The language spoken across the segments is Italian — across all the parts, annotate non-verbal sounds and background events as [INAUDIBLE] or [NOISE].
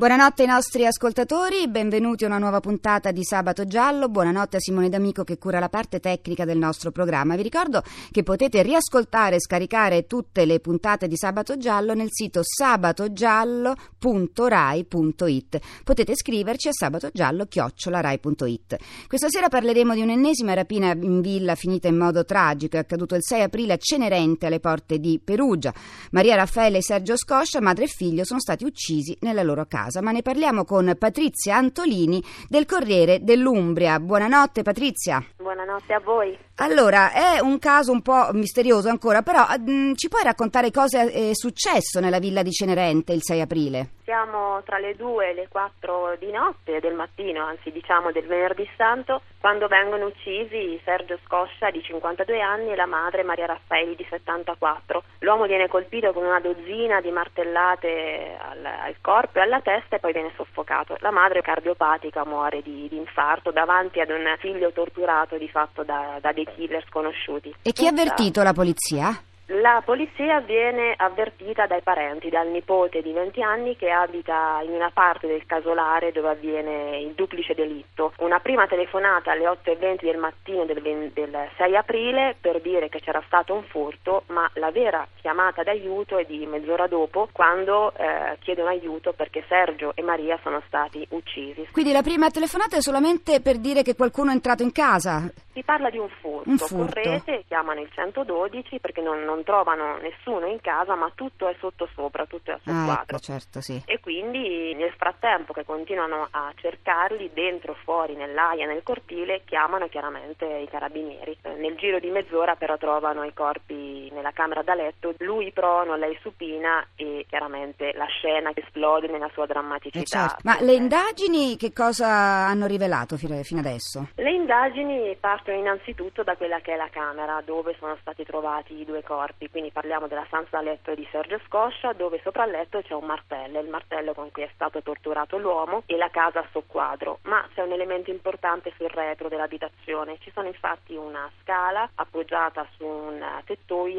Buonanotte ai nostri ascoltatori, benvenuti a una nuova puntata di Sabato Giallo. Buonanotte a Simone D'Amico che cura la parte tecnica del nostro programma. Vi ricordo che potete riascoltare e scaricare tutte le puntate di Sabato Giallo nel sito sabatogiallo.rai.it. Potete scriverci a sabatogiallo.rai.it. Questa sera parleremo di un'ennesima rapina in villa finita in modo tragico. È accaduto il 6 aprile a Cenerente alle porte di Perugia. Maria Raffaele e Sergio Scoscia, madre e figlio, sono stati uccisi nella loro casa casa, ma ne parliamo con Patrizia Antolini del Corriere dell'Umbria. Buonanotte Patrizia. Buonanotte a voi. Allora, è un caso un po' misterioso ancora, però mh, mm, ci puoi raccontare cosa è successo nella villa di Cenerente il 6 aprile? Siamo tra le 2 e le 4 di notte, del mattino, anzi diciamo del venerdì santo, quando vengono uccisi Sergio Scoscia di 52 anni e la madre Maria Raffaeli di 74. L'uomo viene colpito con una dozzina di martellate al, al corpo e alla testa e poi viene soffocato. La madre cardiopatica muore di, di infarto davanti ad un figlio torturato di fatto da, da dei killer sconosciuti. E chi ha avvertito la polizia? La polizia viene avvertita dai parenti, dal nipote di 20 anni che abita in una parte del casolare dove avviene il duplice delitto. Una prima telefonata alle 8.20 del mattino del, 20, del 6 aprile per dire che c'era stato un furto, ma la vera chiamata d'aiuto è di mezz'ora dopo quando eh, chiedono aiuto perché Sergio e Maria sono stati uccisi. Quindi la prima telefonata è solamente per dire che qualcuno è entrato in casa? Si parla di un furto. Un furto. Correte, chiamano il 112 perché non, non non trovano nessuno in casa, ma tutto è sotto sopra, tutto è a sottosopra. Ah, ecco, certo, sì. E quindi nel frattempo che continuano a cercarli dentro, fuori, nell'aia, nel cortile, chiamano chiaramente i carabinieri. Nel giro di mezz'ora però trovano i corpi nella camera da letto, lui prono, lei supina e chiaramente la scena esplode nella sua drammaticità. Eh certo. Ma le indagini che cosa hanno rivelato fino, adesso? Le indagini partono innanzitutto da quella che è la camera dove sono stati trovati i due corpi quindi parliamo della stanza da letto di Sergio Scoscia dove sopra il letto c'è un martello, il martello con cui è stato torturato l'uomo e la casa a soqquadro, ma c'è un elemento importante sul retro dell'abitazione, ci sono infatti una scala appoggiata su una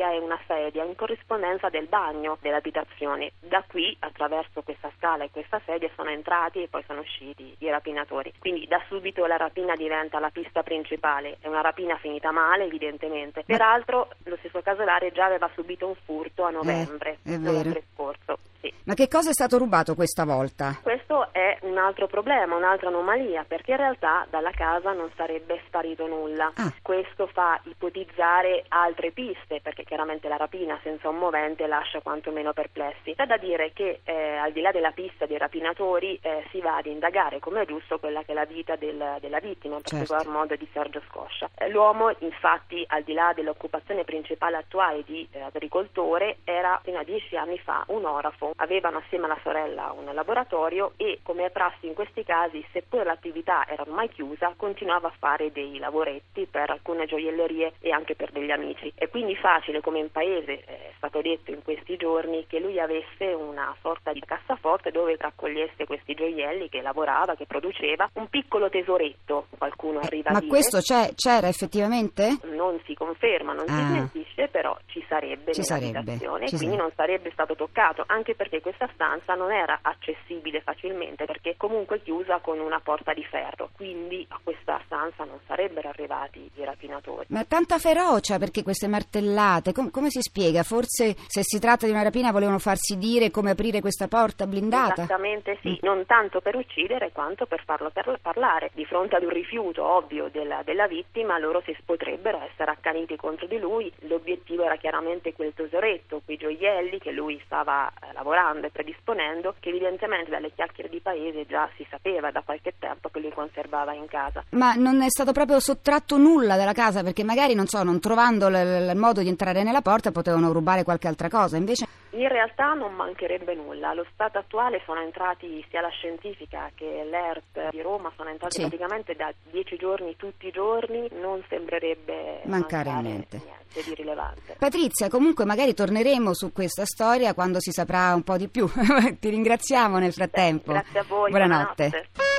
tettoia e una sedia in corrispondenza del bagno dell'abitazione. Da qui, attraverso questa scala e questa sedia, sono entrati e poi sono usciti i rapinatori. Quindi da subito la rapina diventa la pista principale, è una rapina finita male evidentemente. Peraltro lo stesso casolare già già aveva subito un furto a novembre, eh, novembre scorso. Sì. Ma che cosa è stato rubato questa volta? Questo è un altro problema, un'altra anomalia, perché in realtà dalla casa non sarebbe sparito nulla. Ah. Questo fa ipotizzare altre piste, perché chiaramente la rapina senza un movente lascia quantomeno perplessi. C'è da dire che eh, al di là della pista dei rapinatori eh, si va ad indagare, come è giusto, quella che è la vita del, della vittima, in certo. particolar modo di Sergio Scoscia. Eh, l'uomo, infatti, al di là dell'occupazione principale attuale di eh, agricoltore, era fino a dieci anni fa un orafo avevano assieme alla sorella un laboratorio e come è prassi in questi casi, seppur l'attività era ormai chiusa, continuava a fare dei lavoretti per alcune gioiellerie e anche per degli amici. È quindi facile, come in paese è stato detto in questi giorni, che lui avesse una sorta di cassaforte dove raccogliesse questi gioielli che lavorava, che produceva, un piccolo tesoretto, qualcuno arriva Ma a dire. Ma questo c'è, c'era effettivamente? Non si conferma, non ah. si smentisce, però ci sarebbe ci nell'abitazione sarebbe, ci quindi sarebbe. non sarebbe stato toccato, anche perché questa stanza non era accessibile facilmente perché comunque chiusa con una porta di ferro, quindi a questa stanza non sarebbero arrivati i rapinatori. Ma tanta ferocia perché queste martellate, Com- come si spiega? Forse se si tratta di una rapina volevano farsi dire come aprire questa porta blindata? Esattamente sì, mm. non tanto per uccidere quanto per farlo per parlare. Di fronte ad un rifiuto ovvio della, della vittima loro si potrebbero essere accaniti contro di lui, l'obiettivo era chiaramente quel tesoretto, quei gioielli che lui stava eh, lavorando lavorando e predisponendo che evidentemente dalle chiacchiere di paese già si sapeva da qualche tempo che lui conservava in casa. Ma non è stato proprio sottratto nulla dalla casa perché magari, non so, non trovando il modo di entrare nella porta potevano rubare qualche altra cosa, invece... In realtà non mancherebbe nulla. Allo stato attuale sono entrati sia la scientifica che l'ERP di Roma, sono entrati Sì. praticamente da dieci giorni tutti i giorni, non sembrerebbe Mancare niente. niente di rilevante. Patrizia, comunque magari torneremo su questa storia quando si saprà un po' di più. [LAUGHS] Ti ringraziamo nel frattempo. Grazie a voi. Buonanotte. buonanotte.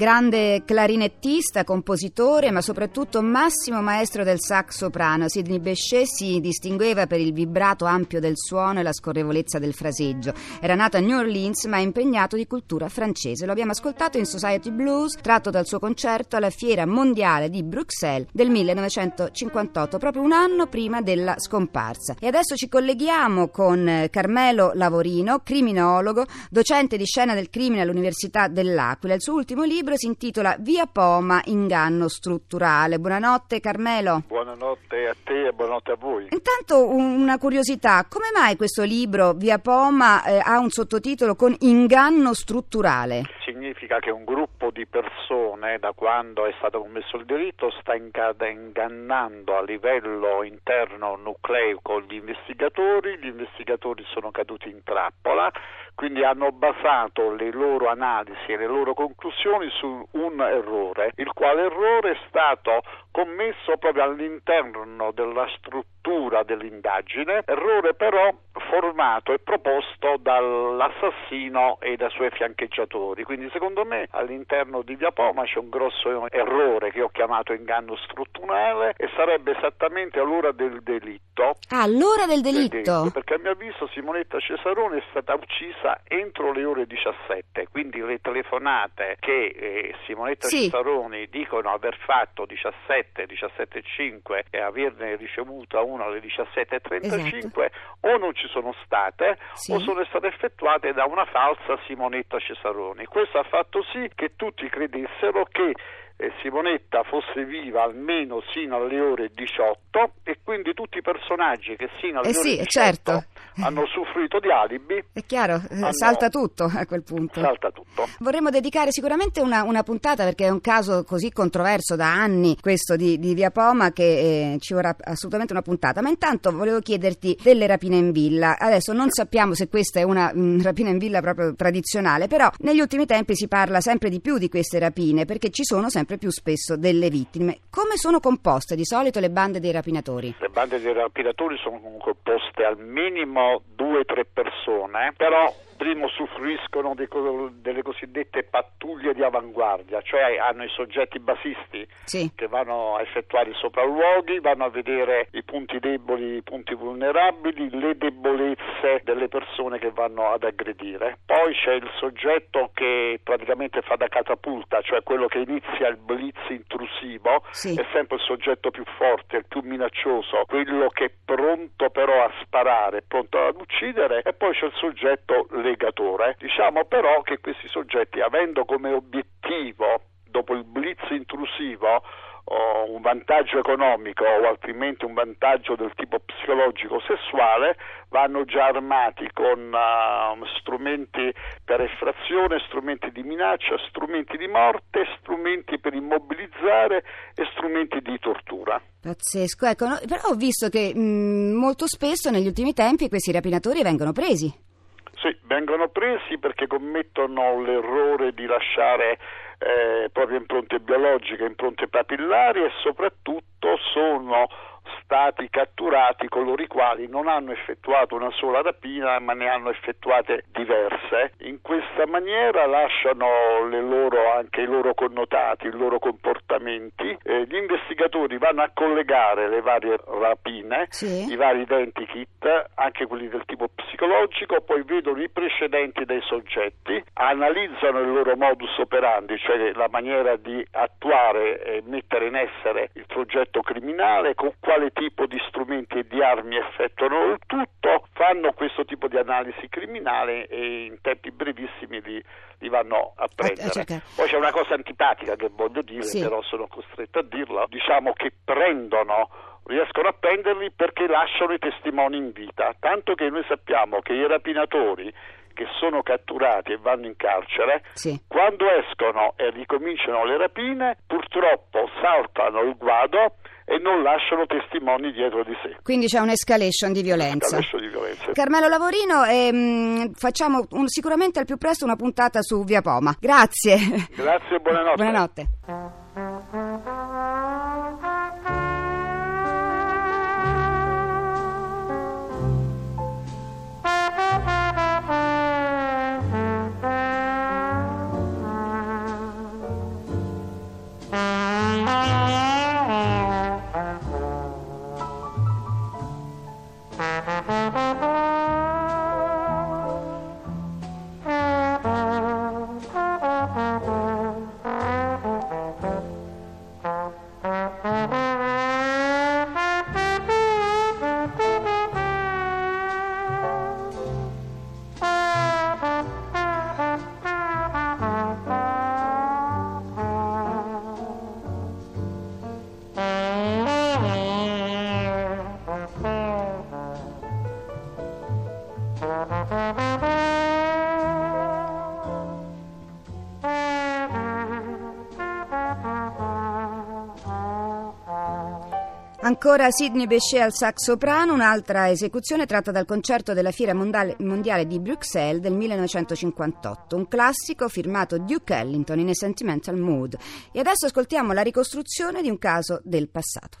Grande clarinettista, compositore, ma soprattutto massimo maestro del sax soprano, Sidney Bechet si distingueva per il vibrato ampio del suono e la scorrevolezza del fraseggio. Era nato a New Orleans, ma impegnato di cultura francese. Lo abbiamo ascoltato in Society Blues, tratto dal suo concerto alla Fiera Mondiale di Bruxelles del 1958, proprio un anno prima della scomparsa. E adesso ci colleghiamo con eh, Carmelo Lavorino, criminologo, docente di scena del crimine all'Università dell'Aquila. Il suo ultimo libro si intitola Via Poma, inganno strutturale. Buonanotte Carmelo. Buonanotte a te e buonanotte a voi. Intanto un- una curiosità, come mai questo libro Via Poma eh, ha un sottotitolo con inganno strutturale? Significa che un gruppo di persone, da quando è stato commesso il delitto, sta inga- ingannando a livello interno nucleico gli investigatori, gli investigatori sono caduti in trappola, quindi hanno basato le loro analisi e le loro conclusioni su un errore, il quale errore è stato commesso proprio all'interno della struttura dell'indagine, errore però formato e proposto dall'assassino e dai suoi fiancheggiatori. Quindi secondo me all'interno di Via Poma c'è un grosso errore che ho chiamato inganno strutturale e sarebbe esattamente all'ora del delitto. Ah, l'ora del del delitto? Perché a mio avviso Simonetta Cesarone è stata uccisa entro le ore 17, quindi le telefonate che eh, Simonetta Sì. Cesaroni dicono aver fatto 17, 17.5 e averne ricevuta una alle 17.35 o non ci sono state Sì. o sono state effettuate da una falsa Simonetta Cesaroni. Questo ha fatto sì che tutti credessero che Simonetta fosse viva almeno sino alle ore 18 e quindi tutti i personaggi che sino alle Eh sì, ore 18 certo. [LAUGHS] hanno usufruito di alibi È chiaro, eh, hanno- salta tutto a quel punto. salta tutto. Vorremmo dedicare sicuramente una, una puntata perché è un caso così controverso da anni questo di, di Via Poma che eh, ci vorrà assolutamente una puntata. Ma intanto volevo chiederti delle rapine in villa. Adesso non sappiamo se questa è una mm, [LAUGHS] rapina in villa proprio tradizionale, però negli ultimi tempi si parla sempre di più di queste rapine perché ci sono sempre più spesso delle vittime. Come sono composte di solito le bande dei rapinatori? Le bande dei rapinatori sono composte al minimo due o tre persone, però primo usufruiscono dei co- delle cosiddette pattuglie di avanguardia, cioè hanno i soggetti basisti Sì. che vanno a effettuare i sopralluoghi, vanno a vedere i punti deboli, i punti vulnerabili, le debolezze delle persone che vanno ad aggredire. Poi c'è il soggetto che praticamente fa da catapulta, cioè quello che inizia il blitz intrusivo, Sì. è sempre il soggetto più forte, il più minaccioso, quello che è pronto però a sparare, pronto ad uccidere, e poi c'è il soggetto legatore. Diciamo però che questi soggetti, avendo come obiettivo, dopo il blitz intrusivo, un vantaggio economico o altrimenti un vantaggio del tipo psicologico sessuale vanno già armati con uh, strumenti per effrazione, strumenti di minaccia, strumenti di morte, strumenti per immobilizzare e strumenti di tortura. Pazzesco, ecco, no, però ho visto che mh, molto spesso negli ultimi tempi questi rapinatori vengono presi. Sì, vengono presi perché commettono l'errore di lasciare eh, proprio impronte biologiche, impronte papillari e soprattutto stati catturati coloro i quali non hanno effettuato una sola rapina ma ne hanno effettuate diverse. In questa maniera lasciano loro, anche i loro connotati, i loro comportamenti. Eh, gli investigatori vanno a collegare le varie rapine, sì. i vari identikit, anche quelli del tipo psicologico, poi vedono i precedenti dei soggetti, analizzano il loro modus operandi, cioè la maniera di attuare e mettere in essere il progetto criminale, con quale tipo di strumenti e di armi effettuano il tutto, fanno questo tipo di analisi criminale e in tempi brevissimi li, li vanno a prendere. Poi c'è una cosa antipatica che voglio dire, sì. però sono costretto a dirla, diciamo che prendono riescono a prenderli perché lasciano i testimoni in vita, tanto che noi sappiamo che i rapinatori che sono catturati e vanno in carcere, sì. quando escono e ricominciano le rapine, purtroppo saltano il guado e non lasciano testimoni dietro di sé. Quindi c'è un'escalation di violenza. Un'escalation di violenza. Carmelo Lavorino, ehm, facciamo un, sicuramente al più presto una puntata su Via Poma. Grazie. Grazie e buonanotte. buonanotte. Ancora Sidney Bechet al sax soprano, un'altra esecuzione tratta dal concerto della Fiera Mondiale di Bruxelles del 1958, un classico firmato Duke Ellington in A Sentimental Mood. E adesso ascoltiamo la ricostruzione di un caso del passato.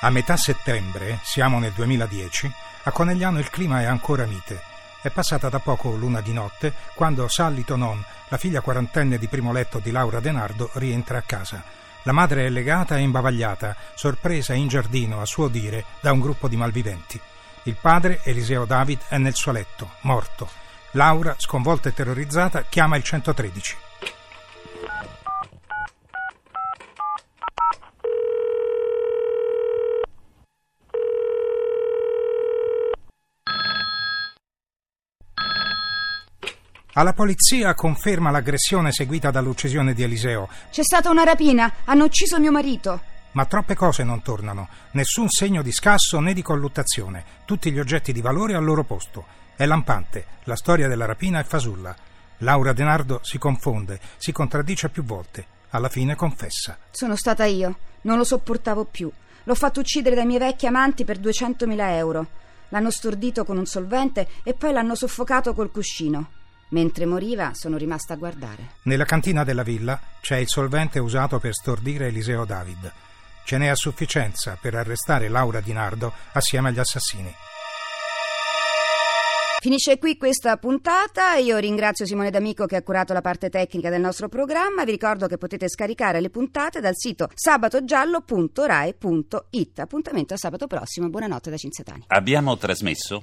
A metà settembre, siamo nel 2010, a Conegliano il clima è ancora mite. È passata da poco l'una di notte quando Sally Tonon, la figlia quarantenne di primo letto di Laura Denardo, rientra a casa. La madre è legata e imbavagliata, sorpresa in giardino, a suo dire, da un gruppo di malviventi. Il padre, Eliseo David, è nel suo letto, morto. Laura, sconvolta e terrorizzata, chiama il 113. Alla polizia conferma l'aggressione seguita dall'uccisione di Eliseo. C'è stata una rapina, hanno ucciso mio marito. Ma troppe cose non tornano, nessun segno di scasso né di colluttazione, tutti gli oggetti di valore al loro posto. È lampante, la storia della rapina è fasulla. Laura Denardo si confonde, si contraddice più volte, alla fine confessa. Sono stata io, non lo sopportavo più. L'ho fatto uccidere dai miei vecchi amanti per 200.000 euro. L'hanno stordito con un solvente e poi l'hanno soffocato col cuscino. Mentre moriva sono rimasta a guardare. Nella cantina della villa c'è il solvente usato per stordire Eliseo David. Ce n'è a sufficienza per arrestare Laura Di Nardo assieme agli assassini. Finisce qui questa puntata. Io ringrazio Simone D'Amico che ha curato la parte tecnica del nostro programma. Vi ricordo che potete scaricare le puntate dal sito sabatogiallo.rai.it. Appuntamento a sabato prossimo. Buonanotte da Cinzetani. Abbiamo trasmesso.